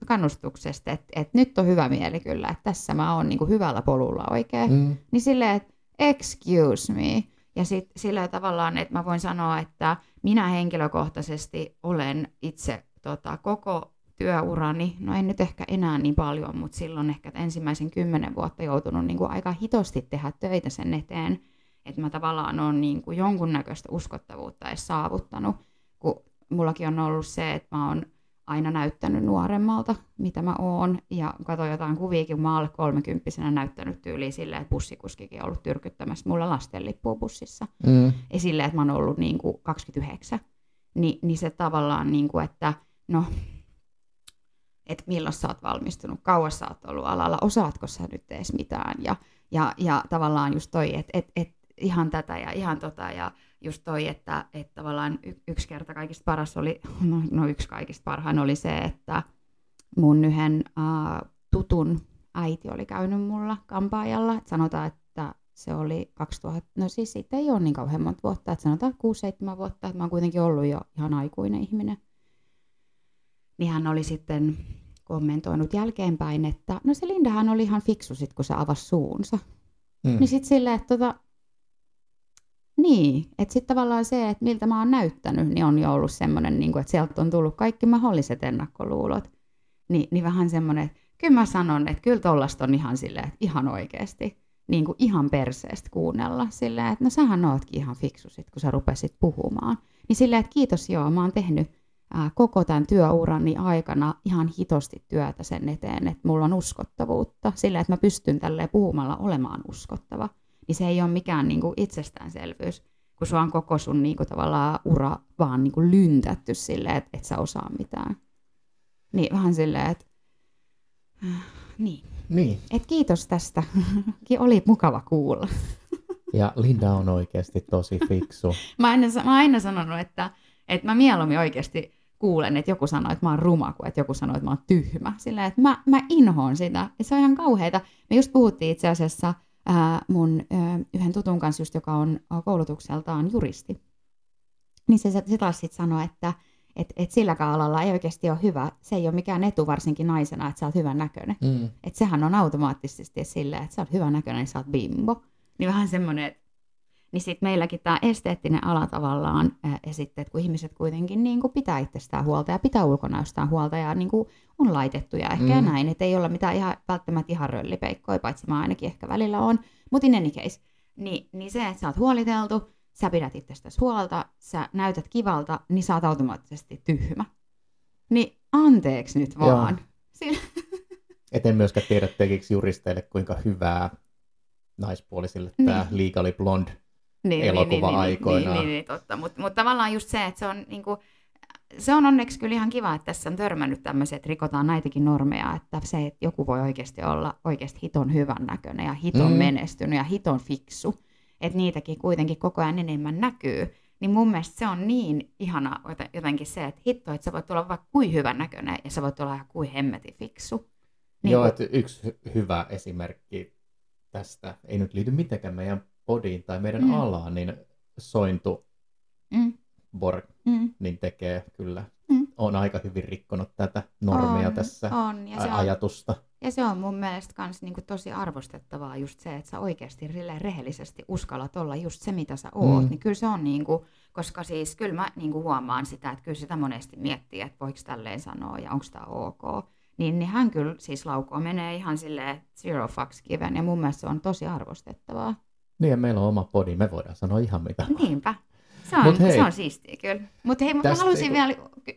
kannustuksesta, että et nyt on hyvä mieli kyllä, että tässä mä oon niin kuin hyvällä polulla oikein. Mm. Niin silleen, että excuse me, ja sit sillä tavallaan, että mä voin sanoa, että minä henkilökohtaisesti olen itse tota, koko työurani, no en nyt ehkä enää niin paljon, mutta silloin ehkä ensimmäisen kymmenen vuotta joutunut niin kuin aika hitosti tehdä töitä sen eteen, että mä tavallaan olen niin kuin jonkunnäköistä uskottavuutta edes saavuttanut, kun mullakin on ollut se, että mä oon aina näyttänyt nuoremmalta, mitä mä oon. Ja katsoin jotain kuviakin, kun mä alle kolmekymppisenä näyttänyt tyyliin silleen, että bussikuskikin on ollut tyrkyttämässä mulla lastenlippua bussissa. Mm. Ja silleen, että mä oon ollut niin kuin 29. Ni, niin se tavallaan, niin kuin, että no, että milloin sä oot valmistunut, kauas sä oot ollut alalla, osaatko sä nyt edes mitään. Ja, ja, ja tavallaan just toi, että et, et, ihan tätä ja ihan tota ja just toi, että, että tavallaan y- yksi kerta kaikista paras oli, no, no yksi kaikista parhain oli se, että mun yhden uh, tutun äiti oli käynyt mulla kampaajalla. Et sanotaan, että se oli 2000, no siis siitä ei ole niin kauhean monta vuotta, että sanotaan 6-7 vuotta, että mä oon kuitenkin ollut jo ihan aikuinen ihminen. Niin hän oli sitten kommentoinut jälkeenpäin, että no se Lindahan oli ihan fiksu sit, kun se avasi suunsa. Mm. Niin sitten silleen, että tota, niin, että sitten tavallaan se, että miltä mä oon näyttänyt, niin on jo ollut semmoinen, niin että sieltä on tullut kaikki mahdolliset ennakkoluulot. Ni, niin vähän semmoinen, että kyllä mä sanon, että kyllä tollasta on ihan silleen, että ihan oikeasti, niin kuin ihan perseestä kuunnella silleen, että no sähän ootkin ihan fiksu sit, kun sä rupesit puhumaan. Niin silleen, että kiitos joo, mä oon tehnyt ää, koko tämän työurani aikana ihan hitosti työtä sen eteen, että mulla on uskottavuutta, sillä että mä pystyn tälleen puhumalla olemaan uskottava niin se ei ole mikään niin kuin itsestäänselvyys, kun sua on koko sun niin kuin, tavallaan ura vaan niin kuin lyntätty silleen, että et sä osaa mitään. Niin vähän silleen, että äh, niin. niin. Et kiitos tästä. Oli mukava kuulla. ja Linda on oikeasti tosi fiksu. mä, aina, mä aina sanonut, että, että mä mieluummin oikeasti kuulen, että joku sanoo, että mä oon ruma, kuin että joku sanoo, että mä oon tyhmä. Sillä että mä, mä inhoon sitä. Ja se on ihan kauheita. Me just puhuttiin itse asiassa ää, mun ää, yhden tutun kanssa, just, joka on koulutukseltaan juristi. Niin se, se taas sitten sanoi, että et, et silläkään alalla ei oikeasti ole hyvä, se ei ole mikään etu varsinkin naisena, että sä oot hyvän näköinen. Mm. Että sehän on automaattisesti silleen, että sä oot hyvän näköinen, niin sä oot bimbo. Niin vähän semmoinen, että niin sitten meilläkin tämä esteettinen ala tavallaan, ää, ja sitten, että kun ihmiset kuitenkin niin kuin pitää itsestään huolta ja pitää ulkonäöstään huolta ja niin kuin on laitettuja ehkä mm. näin, että ei olla mitään ihan, välttämättä ihan röllipeikkoja, paitsi mä ainakin ehkä välillä on. Mutta in any case, niin, niin se, että sä oot huoliteltu, sä pidät itsestäsi huolta, sä näytät kivalta, niin sä oot automaattisesti tyhmä. Niin anteeksi nyt vaan. Sillä... Et en myöskään tiedä tekiksi juristeille, kuinka hyvää naispuolisille niin. tämä Legally Blonde niin, elokuva niin, aikoinaan. Niin, niin, niin, totta. Mutta mut tavallaan just se, että se on niinku, se on onneksi kyllä ihan kiva, että tässä on törmännyt tämmöiset, että rikotaan näitäkin normeja, että se, että joku voi oikeasti olla oikeasti hiton hyvän näköinen ja hiton mm. menestynyt ja hiton fiksu. että niitäkin kuitenkin koko ajan enemmän näkyy, niin mun mielestä se on niin ihana jotenkin se, että hitto, että sä voit olla vaikka kuin hyvän näköinen ja sä voit olla ihan kuin hemmetin fiksu. Niin Joo, kun... että yksi hyvä esimerkki tästä, ei nyt liity mitenkään meidän podiin tai meidän mm. alaan, niin Sointu mm. Borg mm. niin tekee kyllä, mm. on aika hyvin rikkonut tätä normia on, tässä on, ja se ajatusta. On, ja se on mun mielestä kans niinku tosi arvostettavaa just se, että sä oikeasti rehellisesti uskallat olla just se, mitä sä oot. Mm. Niin kyllä se on niinku, koska siis kyllä mä niinku huomaan sitä, että kyllä sitä monesti miettii, että voiko tälleen sanoa ja onko tämä ok. Niin, niin hän kyllä siis laukoo menee ihan silleen zero fucks given ja mun mielestä se on tosi arvostettavaa. Niin ja meillä on oma podi, me voidaan sanoa ihan mitä. Niinpä. Se on, Mut hei, se on siistiä kyllä. Mutta hei, mä haluaisin vielä,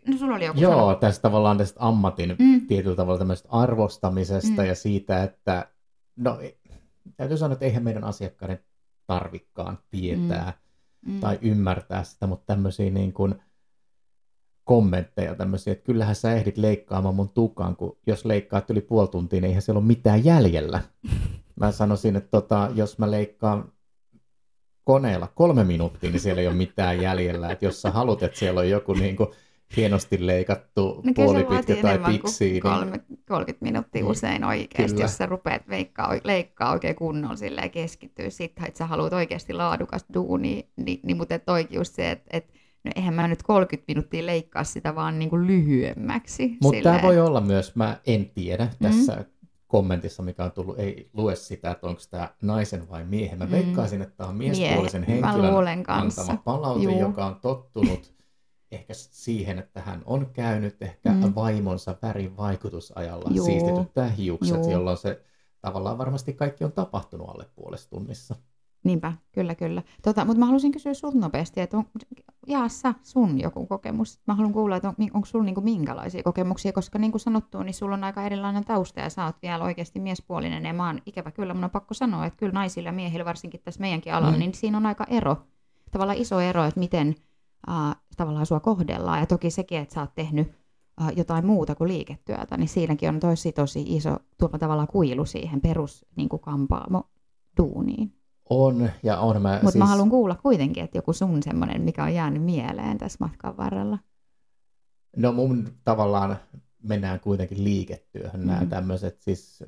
no sulla oli joku Joo, sanoa. tästä tavallaan tästä ammatin mm. tietyllä tavalla tämmöistä arvostamisesta mm. ja siitä, että no täytyy sanoa, että eihän meidän asiakkaiden tarvikkaan tietää mm. Mm. tai ymmärtää sitä, mutta tämmöisiä niin kuin kommentteja tämmöisiä, että kyllähän sä ehdit leikkaamaan mun tukaan, kun jos leikkaat yli puoli tuntia, niin eihän siellä ole mitään jäljellä. Mä sanoisin, että tota, jos mä leikkaan koneella kolme minuuttia, niin siellä ei ole mitään jäljellä. Että jos sä haluat, että siellä on joku niin kuin hienosti leikattu no, puolipitkä tai piksi. Niin... 30 minuuttia niin, usein oikeasti, kyllä. jos sä rupeat veikkaa, leikkaa oikein kunnolla silleen keskittyä sitten, että sä haluat oikeasti laadukas duuni, niin, niin mutta toikin just se, että, että no eihän mä nyt 30 minuuttia leikkaa sitä vaan niin kuin lyhyemmäksi. Mutta tämä voi olla myös, mä en tiedä tässä mm kommentissa, mikä on tullut, ei lue sitä, että onko tämä naisen vai miehen. Mä mm. veikkaisin, että tämä on miespuolisen Mie- henkilön antama palaute, Juu. joka on tottunut ehkä siihen, että hän on käynyt ehkä mm. vaimonsa värin vaikutusajalla Juu. siistityttää hiukset, Juu. jolloin se tavallaan varmasti kaikki on tapahtunut alle puolessa tunnissa. Niinpä, kyllä, kyllä. Tota, mutta mä haluaisin kysyä sun nopeasti, että on, jaa sä sun joku kokemus. Mä haluan kuulla, että on, onko sulla niinku minkälaisia kokemuksia, koska niin kuin sanottu, niin sulla on aika erilainen tausta ja sä oot vielä oikeasti miespuolinen. Ja mä oon ikävä kyllä, mun on pakko sanoa, että kyllä naisilla ja miehillä, varsinkin tässä meidänkin alalla, mm. niin siinä on aika ero. Tavallaan iso ero, että miten äh, tavallaan sua kohdellaan. Ja toki sekin, että sä oot tehnyt äh, jotain muuta kuin liiketyötä, niin siinäkin on tosi tosi iso tavallaan kuilu siihen perus niin kuin kampaamo duuniin. On, ja on mä Mutta siis... mä haluan kuulla kuitenkin, että joku sun semmoinen, mikä on jäänyt mieleen tässä matkan varrella. No mun tavallaan mennään kuitenkin liiketyöhön mm. nämä tämmöiset siis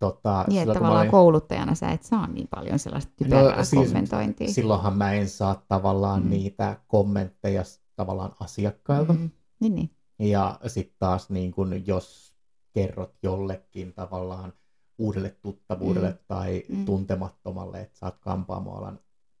Tota, niin, että tavallaan olin... kouluttajana sä et saa niin paljon sellaista no, typerää no, siis, kommentointia. Silloinhan mä en saa tavallaan mm. niitä kommentteja tavallaan asiakkailta. Mm. Niin, niin. Ja sitten taas niin kun, jos kerrot jollekin tavallaan uudelle tuttavuudelle mm. tai mm. tuntemattomalle, että sä oot kampaamoalan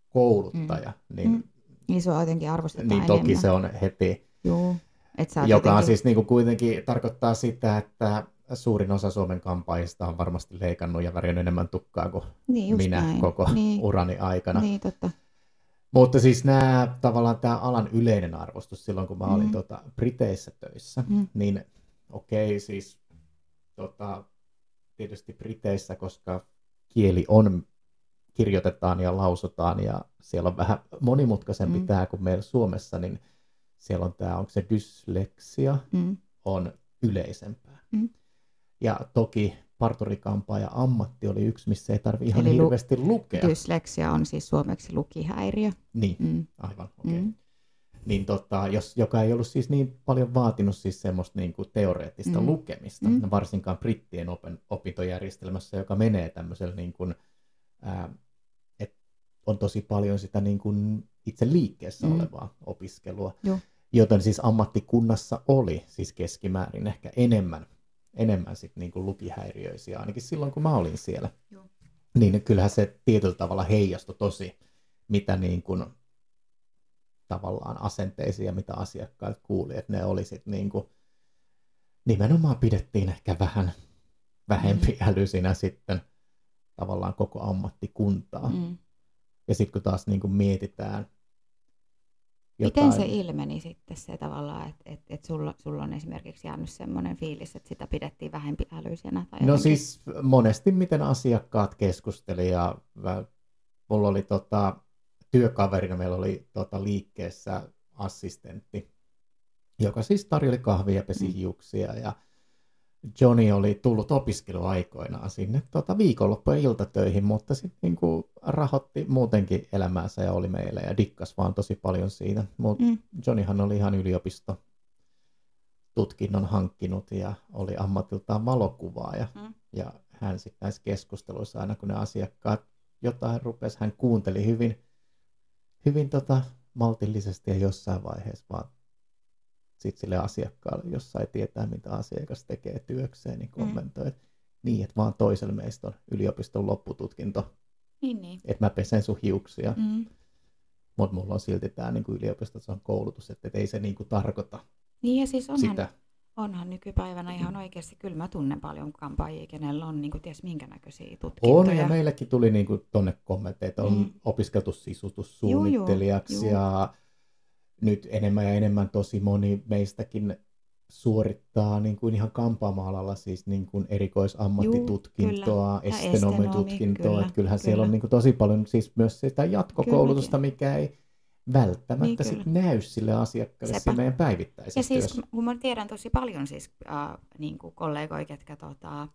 kouluttaja, mm. niin, mm. niin se on jotenkin arvostetaan Niin toki enemmän. se on heti. Joo. Et sä joka jotenkin... on siis niin kuin kuitenkin tarkoittaa sitä, että suurin osa Suomen kampaajista on varmasti leikannut ja värjännyt enemmän tukkaa kuin niin, minä näin. koko niin. urani aikana. Niin, totta. Mutta siis nämä tavallaan tämä alan yleinen arvostus silloin, kun mä olin mm. tota, Briteissä töissä, mm. niin okei, okay, siis tota, tietysti Briteissä, koska kieli on, kirjoitetaan ja lausutaan ja siellä on vähän monimutkaisempi mm. tämä kuin meillä Suomessa, niin siellä on tämä, onko se dysleksia, mm. on yleisempää. Mm. Ja toki parturikampaa ja ammatti oli yksi, missä ei tarvi ihan Eli hirveästi lu- lukea. Dysleksia on siis suomeksi lukihäiriö. Niin, mm. aivan, okei. Okay. Mm niin tota, jos, joka ei ollut siis niin paljon vaatinut siis semmoista niin kuin teoreettista mm. lukemista, mm. varsinkaan brittien open, opintojärjestelmässä, joka menee tämmöisellä niin kuin, ää, et on tosi paljon sitä niin kuin itse liikkeessä mm. olevaa opiskelua. Joo. Joten siis ammattikunnassa oli siis keskimäärin ehkä enemmän, enemmän sit niin kuin lukihäiriöisiä, ainakin silloin kun mä olin siellä. Joo. Niin kyllähän se tietyllä tavalla heijastui tosi, mitä niin kuin tavallaan asenteisiin ja mitä asiakkaat kuuli, että ne oli sitten niin kuin, nimenomaan pidettiin ehkä vähän vähempi mm. älysinä sitten tavallaan koko ammattikuntaa. Mm. Ja sitten kun taas niin kuin mietitään jotain... Miten se ilmeni sitten se tavallaan, että et, et sulla, sulla on esimerkiksi jäänyt semmoinen fiilis, että sitä pidettiin vähempi älyisenä? Tai no jotenkin? siis monesti miten asiakkaat keskusteli ja mulla oli tota, työkaverina meillä oli tota, liikkeessä assistentti, joka siis tarjoli kahvia ja pesi mm. hiuksia ja Johnny oli tullut opiskeluaikoinaan sinne tota, viikonloppujen iltatöihin, mutta sitten niin rahoitti muutenkin elämäänsä ja oli meillä ja dikkas vaan tosi paljon siitä. Mutta mm. Johnnyhan oli ihan yliopisto tutkinnon hankkinut ja oli ammatiltaan valokuvaaja. Mm. Ja hän sitten näissä keskusteluissa, aina kun ne asiakkaat jotain rupesi, hän kuunteli hyvin, hyvin tota, maltillisesti ja jossain vaiheessa vaan sitten sille asiakkaalle, jos sai tietää, mitä asiakas tekee työkseen, niin mm. kommentoi, mm. että niin, että vaan toisella meistä on yliopiston loppututkinto. Niin, niin. Että mä pesen sun hiuksia. Mm. Mutta mulla on silti tämä niin yliopistotason koulutus, että et ei se niin kuin tarkoita niin ja siis onhan, sitä. Onhan nykypäivänä ihan oikeasti, kyllä mä tunnen paljon kampaajia, kenellä on niin kuin ties minkä näköisiä tutkintoja. On ja meillekin tuli niin kuin tonne kommentteja, on mm. opiskeltu sisustussuunnittelijaksi ja nyt enemmän ja enemmän tosi moni meistäkin suorittaa niin kuin ihan kampaamaalalla siis niin kuin erikoisammattitutkintoa, estenomitutkintoa. Kyllä, kyllähän kyllä. siellä on niin kuin tosi paljon siis myös sitä jatkokoulutusta, Kylläkin. mikä ei välttämättä niin, sit näy sille asiakkaalle Sepä. meidän päivittäisessä Ja siis työssä. kun mä tiedän tosi paljon siis äh, niin kuin kollegoja, ketkä tota,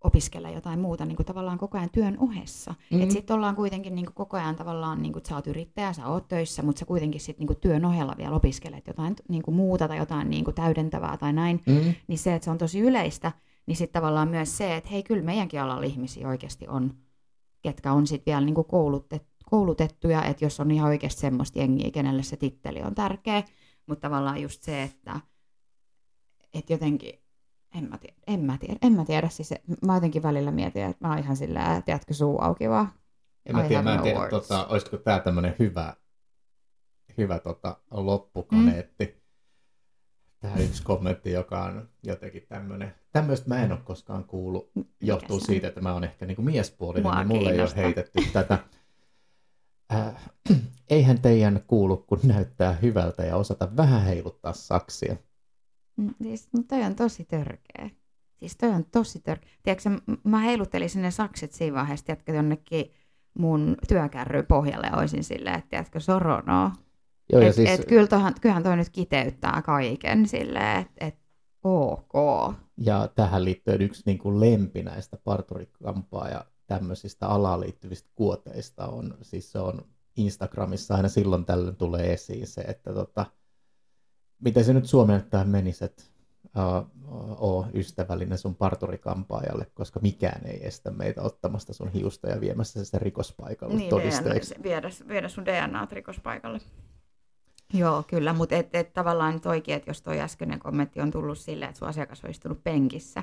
opiskella jotain muuta niin kuin tavallaan koko ajan työn ohessa. Mm-hmm. Että sitten ollaan kuitenkin niin kuin koko ajan tavallaan, niin kuin, että sä oot yrittäjä, sä oot töissä, mutta sä kuitenkin sit niin kuin työn ohella vielä opiskelet jotain niin kuin muuta tai jotain niin kuin täydentävää tai näin. Mm-hmm. Niin se, että se on tosi yleistä, niin sitten tavallaan myös se, että hei, kyllä meidänkin alalla ihmisiä oikeasti on, ketkä on sitten vielä niin kuin koulutettu, koulutettuja, että jos on ihan oikeasti semmoista jengiä, kenelle se titteli on tärkeä, mutta tavallaan just se, että, että jotenkin en mä tiedä, en mä tiedä, en mä tiedä. Siis mä jotenkin välillä mietin, että mä oon ihan silleen, että jätkö suu auki vaan. En mä tiedä, mä en no tiedä tota, olisiko tää tämmönen hyvä, hyvä tota, loppukaneetti. Mm. Tähän yksi kommentti, joka on jotenkin tämmöinen, tämmöistä mä en ole koskaan kuullut, johtuu siitä, että mä oon ehkä niinku miespuolinen, Mua niin mulle ei ole heitetty tätä. Äh, eihän teidän kuulu, kun näyttää hyvältä ja osata vähän heiluttaa saksia. Mm, siis, no toi on tosi törkeä. Siis toi on tosi törkeä. Tiedätkö, mä heiluttelisin ne sakset siinä vaiheessa, tiedätkö, jonnekin mun työkärry pohjalle ja olisin silleen, että tiedätkö, soronoa. Joo, et, siis... et, kyllä tohan, kyllähän toi nyt kiteyttää kaiken silleen, että et, ok. Ja tähän liittyen yksi niin kuin lempi näistä parturikampaa ja tämmöisistä alaan liittyvistä kuoteista on, siis se on Instagramissa aina silloin tällöin tulee esiin se, että tota, miten se nyt suomennettaen menisi, että uh, oo ystävällinen sun parturikampaajalle, koska mikään ei estä meitä ottamasta sun hiusta ja viemässä sitä rikospaikalle niin, todisteeksi. DNA, viedä, viedä sun DNA rikospaikalle. Joo, kyllä, mutta et, et, tavallaan toikin, että jos toi äskeinen kommentti on tullut silleen, että sun asiakas on istunut penkissä.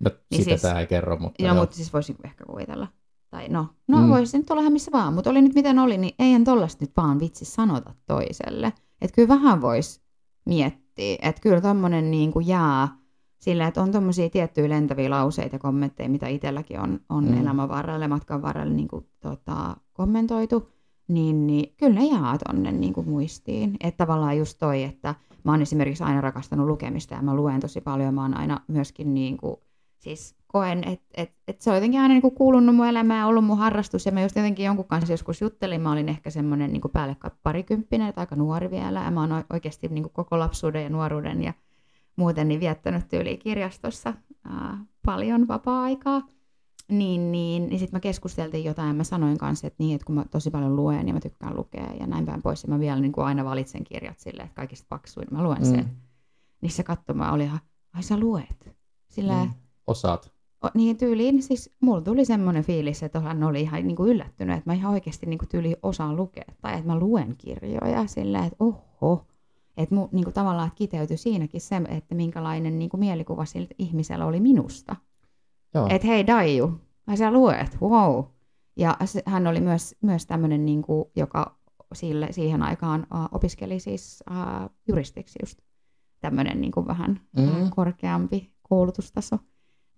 No, niin sitä siis, tämä ei kerro, mutta... Joo, joo. mutta siis voisin ehkä kuvitella. Tai no, no mm. voisi nyt olla ihan missä vaan, mutta oli nyt miten oli, niin eihän tollasta nyt vaan vitsi sanota toiselle. Että kyllä vähän voisi miettiä. Että kyllä tuommoinen niin kuin jää sillä, että on tuommoisia tiettyjä lentäviä lauseita ja kommentteja, mitä itselläkin on, on mm. elämän varrella, matkan varrella niin kuin, tota, kommentoitu, niin, niin kyllä ne jää tuonne niin kuin muistiin. Että tavallaan just toi, että mä oon esimerkiksi aina rakastanut lukemista ja mä luen tosi paljon, mä oon aina myöskin niin kuin, siis koen, että et, et se on jotenkin aina niinku kuulunut mun elämään ollut mun harrastus. Ja mä just jotenkin jonkun kanssa joskus juttelin, mä olin ehkä semmoinen niinku päälle parikymppinen, aika nuori vielä. Ja mä oon oikeasti niinku koko lapsuuden ja nuoruuden ja muuten niin viettänyt tyyli kirjastossa ää, paljon vapaa-aikaa. Niin, niin, niin sitten mä keskusteltiin jotain ja mä sanoin kanssa, että niin, että kun mä tosi paljon luen ja mä tykkään lukea ja näin päin pois. Ja mä vielä niin kuin aina valitsen kirjat silleen, että kaikista paksuin mä luen sen. Mm. Niin se katsomaan oli ihan, ai sä luet. Sillä mm. Osaat. Niin tyyliin, siis mulla tuli semmoinen fiilis, että hän oli ihan niin kuin yllättynyt, että mä ihan oikeasti niin kuin tyyliin osaan lukea, tai että mä luen kirjoja sillä, että oho, että mu, niin kuin tavallaan kiteytyi siinäkin se, että minkälainen niin kuin mielikuva sillä ihmisellä oli minusta. Että hei Daiju, mä sä luet, wow. Ja hän oli myös, myös tämmöinen, niin kuin, joka sille, siihen aikaan uh, opiskeli siis uh, juristiksi just. Tämmöinen niin kuin vähän uh, korkeampi koulutustaso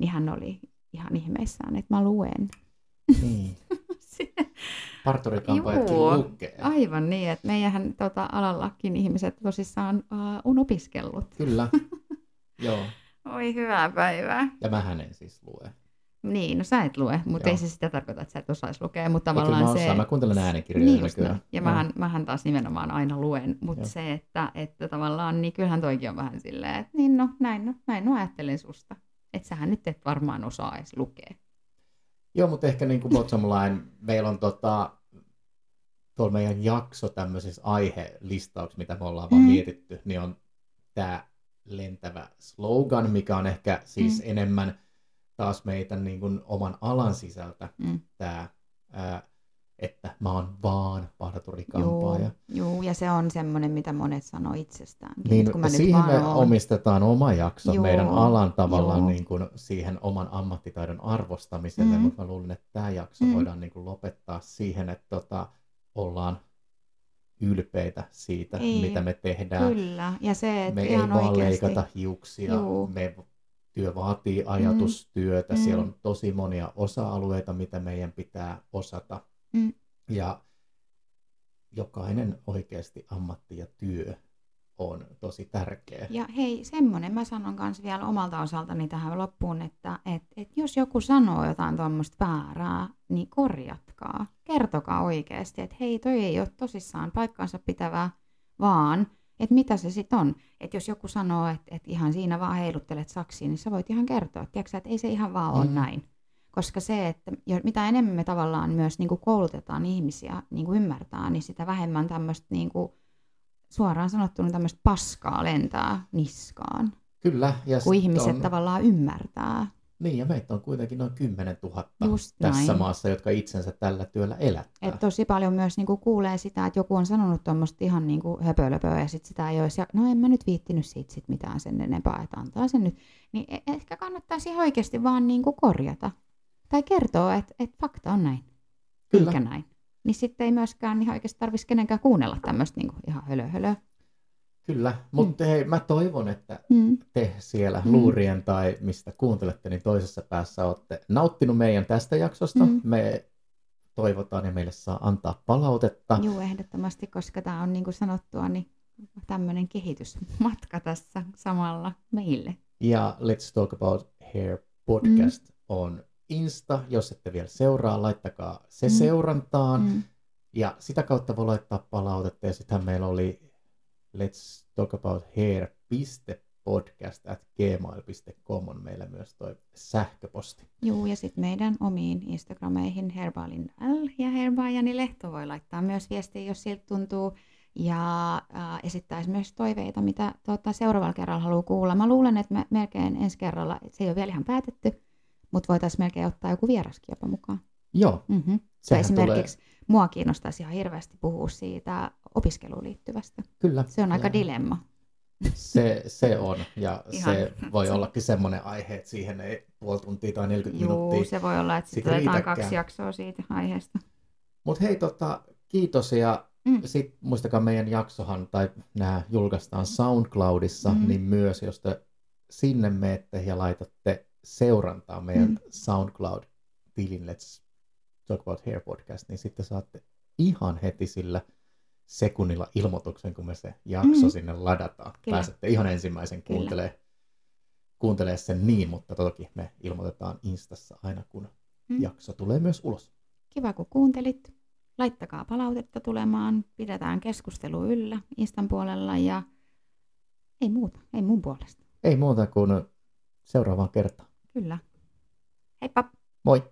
niin hän oli ihan ihmeissään, että mä luen. Niin. Parturikampaajatkin lukee. Aivan niin, että meidän tota, alallakin ihmiset tosissaan uh, on opiskellut. Kyllä, joo. Oi hyvää päivää. Ja mä en siis lue. Niin, no sä et lue, mutta Joo. ei se sitä tarkoita, että sä et osaisi lukea, mutta tavallaan mä se... mä kuuntelen äänikirjoja niin nykyään. Ja mähän, mähän taas nimenomaan aina luen, mutta Joo. se, että, että tavallaan, niin kyllähän toikin on vähän silleen, että niin no, näin, no, näin no ajattelin susta. Että sähän nyt et varmaan osaa edes lukea. Joo, mutta ehkä niin kuin bottom line, meillä on tota, tuolla meidän jakso tämmöisissä aihelistauksissa, mitä me ollaan mm. vaan mietitty, niin on tämä lentävä slogan, mikä on ehkä siis mm. enemmän taas meitä niin kuin oman alan sisältä mm. tämä, että mä oon vaan parturikampaaja. Joo, joo, ja se on semmoinen, mitä monet sanoo itsestään. Niin, kun mä siihen nyt me oon... omistetaan oma jakso joo, meidän alan tavallaan niin kuin siihen oman ammattitaidon arvostamiselle, mm. mutta mä luulen, että tämä jakso mm. voidaan niin kuin lopettaa siihen, että tota, ollaan ylpeitä siitä, ei, mitä me tehdään. Kyllä, ja se, että me ihan ei vaan oikeasti... leikata hiuksia, Juu. me työ vaatii ajatustyötä, mm. siellä on tosi monia osa-alueita, mitä meidän pitää osata. Mm. Ja jokainen oikeasti ammatti ja työ on tosi tärkeä. Ja hei, semmoinen mä sanon myös vielä omalta osaltani tähän loppuun, että et, et jos joku sanoo jotain tuommoista väärää, niin korjatkaa. Kertokaa oikeasti, että hei, toi ei ole tosissaan paikkaansa pitävää, vaan että mitä se sitten on. Että jos joku sanoo, että, että ihan siinä vaan heiluttelet saksiin, niin sä voit ihan kertoa, tiedätkö, että ei se ihan vaan ole mm. näin. Koska se, että mitä enemmän me tavallaan myös niin kuin koulutetaan ihmisiä niin kuin ymmärtää, niin sitä vähemmän tämmöistä niin kuin, suoraan sanottuna tämmöistä paskaa lentää niskaan. Kyllä. Ja kun ihmiset on... tavallaan ymmärtää. Niin, ja meitä on kuitenkin noin 10 000 Just tässä näin. maassa, jotka itsensä tällä työllä elättää. Et tosi paljon myös niinku kuulee sitä, että joku on sanonut tuommoista ihan niinku höpölöpöä, ja sit sitä ei olisi, no en mä nyt viittinyt siitä sit mitään sen enempää, että antaa sen nyt. Niin e- ehkä kannattaisi oikeasti vaan niinku korjata. Tai kertoa, että et fakta on näin. Kyllä. Eikä näin niin sitten ei myöskään ihan oikeasti tarvitsisi kenenkään kuunnella tämmöistä niin ihan hölö, hölö. Kyllä, mutta mm. hei, mä toivon, että mm. te siellä mm. luurien tai mistä kuuntelette, niin toisessa päässä olette nauttinut meidän tästä jaksosta. Mm. Me toivotaan ja meille saa antaa palautetta. Joo, ehdottomasti, koska tämä on niin kuin sanottua, niin tämmöinen kehitysmatka tässä samalla meille. Ja Let's Talk About Hair podcast mm. on Insta, jos ette vielä seuraa, laittakaa se mm. seurantaan. Mm. Ja sitä kautta voi laittaa palautetta. Ja sittenhän meillä oli let's talk about hair.podcast at gmail.com on meillä myös toi sähköposti. Joo, ja sitten meidän omiin Instagrameihin Herbalin L ja Herbaajani Lehto voi laittaa myös viestiä, jos siltä tuntuu. Ja äh, esittäisi myös toiveita, mitä tuota, seuraavalla kerralla haluaa kuulla. Mä luulen, että me melkein ensi kerralla, se ei ole vielä ihan päätetty, mutta voitaisiin melkein ottaa joku vieraskin jopa mukaan. Joo. Mm-hmm. esimerkiksi tulee... mua kiinnostaisi ihan hirveästi puhua siitä opiskeluun liittyvästä. Kyllä. Se on aika dilemma. Se, se on, ja Ihan. se voi ollakin semmoinen aihe, että siihen ei puoli tuntia tai 40 Juu, minuuttia. se voi olla, että sitten otetaan kaksi jaksoa siitä aiheesta. Mutta hei, tota, kiitos ja mm. sitten muistakaa meidän jaksohan, tai nämä julkaistaan SoundCloudissa, mm. niin myös jos te sinne menette ja laitatte seurantaa meidän mm. SoundCloud-tilin Let's Talk About Hair podcast, niin sitten saatte ihan heti sillä sekunnilla ilmoituksen, kun me se jakso mm. sinne ladataan. Kyllä. Pääsette ihan ensimmäisen kuuntelee, kuuntelee sen niin, mutta toki me ilmoitetaan Instassa aina, kun mm. jakso tulee myös ulos. Kiva, kun kuuntelit. Laittakaa palautetta tulemaan, pidetään keskustelu yllä Instan puolella ja ei muuta, ei mun puolesta. Ei muuta kuin seuraavaan kertaan. Kyllä. Heippa! Moi!